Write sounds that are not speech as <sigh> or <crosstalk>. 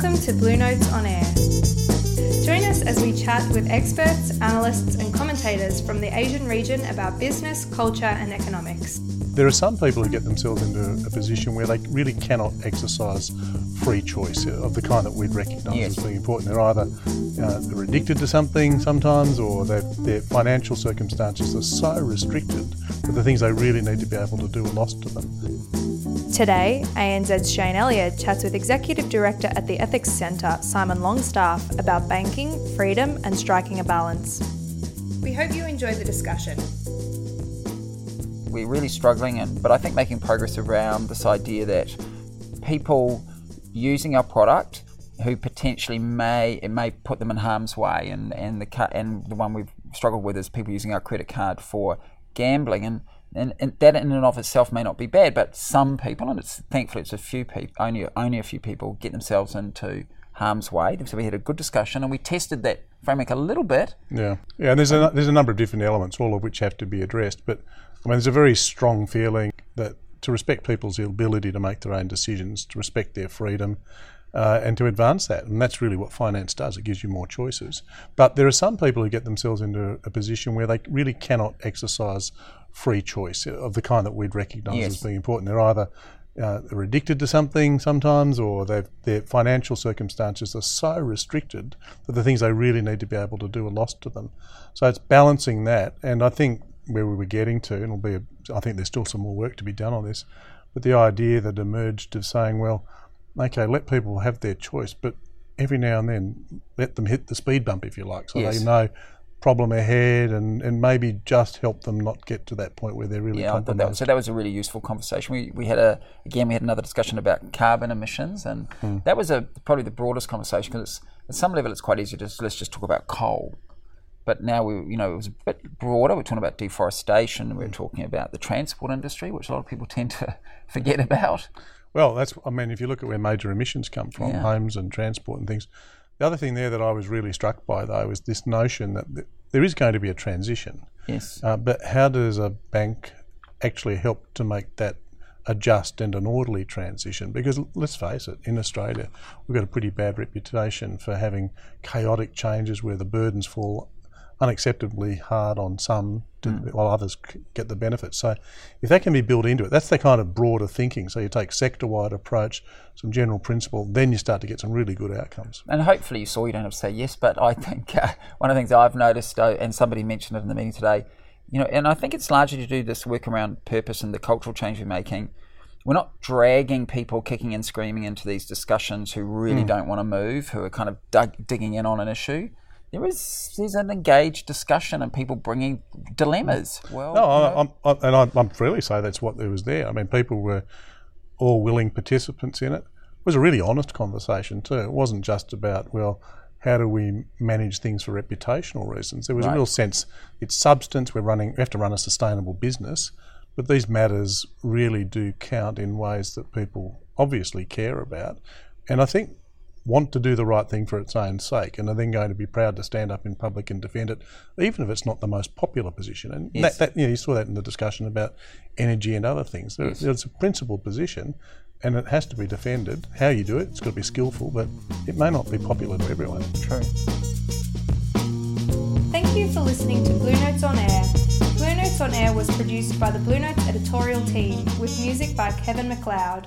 Welcome to Blue Notes on Air. Join us as we chat with experts, analysts, and commentators from the Asian region about business, culture, and economics. There are some people who get themselves into a position where they really cannot exercise free choice of the kind that we'd recognise Yes. as being important. They're either uh, they're addicted to something sometimes, or their their financial circumstances are so restricted that the things they really need to be able to do are lost to them. Today, ANZ's Shayne Elliott chats with Executive Director at the Ethics Centre, Simon Longstaff, about banking, freedom, and striking a balance. We hope you enjoy the discussion. we're really struggling and but I think making progress around this idea that people using our product who potentially may it may put them in harm's way and and the ca- and the one we've struggled with is people using our credit card for gambling and and, and that in and of itself may not be bad but some people and it's thankfully it's a few people only only a few people get themselves into harm's way so we had a good discussion and we tested that framework a little bit Yeah, yeah, and there's a there's a number of different elements, all of which have to be addressed. But I mean, there's a very strong feeling that to respect people's ability to make their own decisions, to respect their freedom, uh, and to advance that, and that's really what finance does. It gives you more choices. But there are some people who get themselves into a position where they really cannot exercise free choice of the kind that we'd recognise Yes. as being important. They're either uh, they're addicted to something sometimes, or their financial circumstances are so restricted that the things they really need to be able to do are lost to them. So it's balancing that, and I think where we were getting to, and it'll be, a, I think there's still some more work to be done on this, but the idea that emerged of saying, well, okay, let people have their choice, but every now and then let them hit the speed bump, if you like, so Yes. they know problem ahead and, and maybe just help them not get to that point where they're really Yeah, that, so that was a really useful conversation. We, we had a again we had another discussion about carbon emissions, and hmm. that was a probably the broadest conversation because at some level it's quite easy to just let's just talk about coal. But now we, you know, it was a bit broader. We're talking about deforestation. We're hmm. talking about the transport industry, which a lot of people tend to <laughs> forget about. Well, that's, I mean, if you look at where major emissions come from, Yeah. homes and transport and things. The other thing there that I was really struck by, though, is this notion that th- there is going to be a transition. Yes. Uh, but how does a bank actually help to make that a just and an orderly transition? Because let's face it, in Australia, we've got a pretty bad reputation for having chaotic changes where the burdens fall unacceptably hard on some to, while others get the benefits. So if that can be built into it, that's the kind of broader thinking. So you take sector-wide approach, some general principle, then you start to get some really good outcomes. and hopefully you saw you don't have to say yes but i think uh, one of the things i've noticed uh, and somebody mentioned it in the meeting today you know and i think it's largely to do this work around purpose and the cultural change we're making we're not dragging people kicking and screaming into these discussions who really don't want to move who are kind of dug, digging in on an issue there is there's an engaged discussion and people bringing dilemmas well No, I, I'm, I, and I, I'm freely say that's what there was there. I mean, people were all willing participants in it. It was a really honest conversation too. It wasn't just about well, how do we manage things for reputational reasons. There was a real sense it's substance. We're running. We have to run a sustainable business, but these matters really do count in ways that people obviously care about, and I think want to do the right thing for its own sake and are then going to be proud to stand up in public and defend it, even if it's not the most popular position. And Yes. that, that, you, know, you saw that in the discussion about energy and other things. There- It's a principled position and it has to be defended. How you do it, it's got to be skillful, but it may not be popular to everyone. true Thank you for listening to Blue Notes on Air. Blue Notes on Air was produced by the Blue Notes editorial team with music by Kevin MacLeod.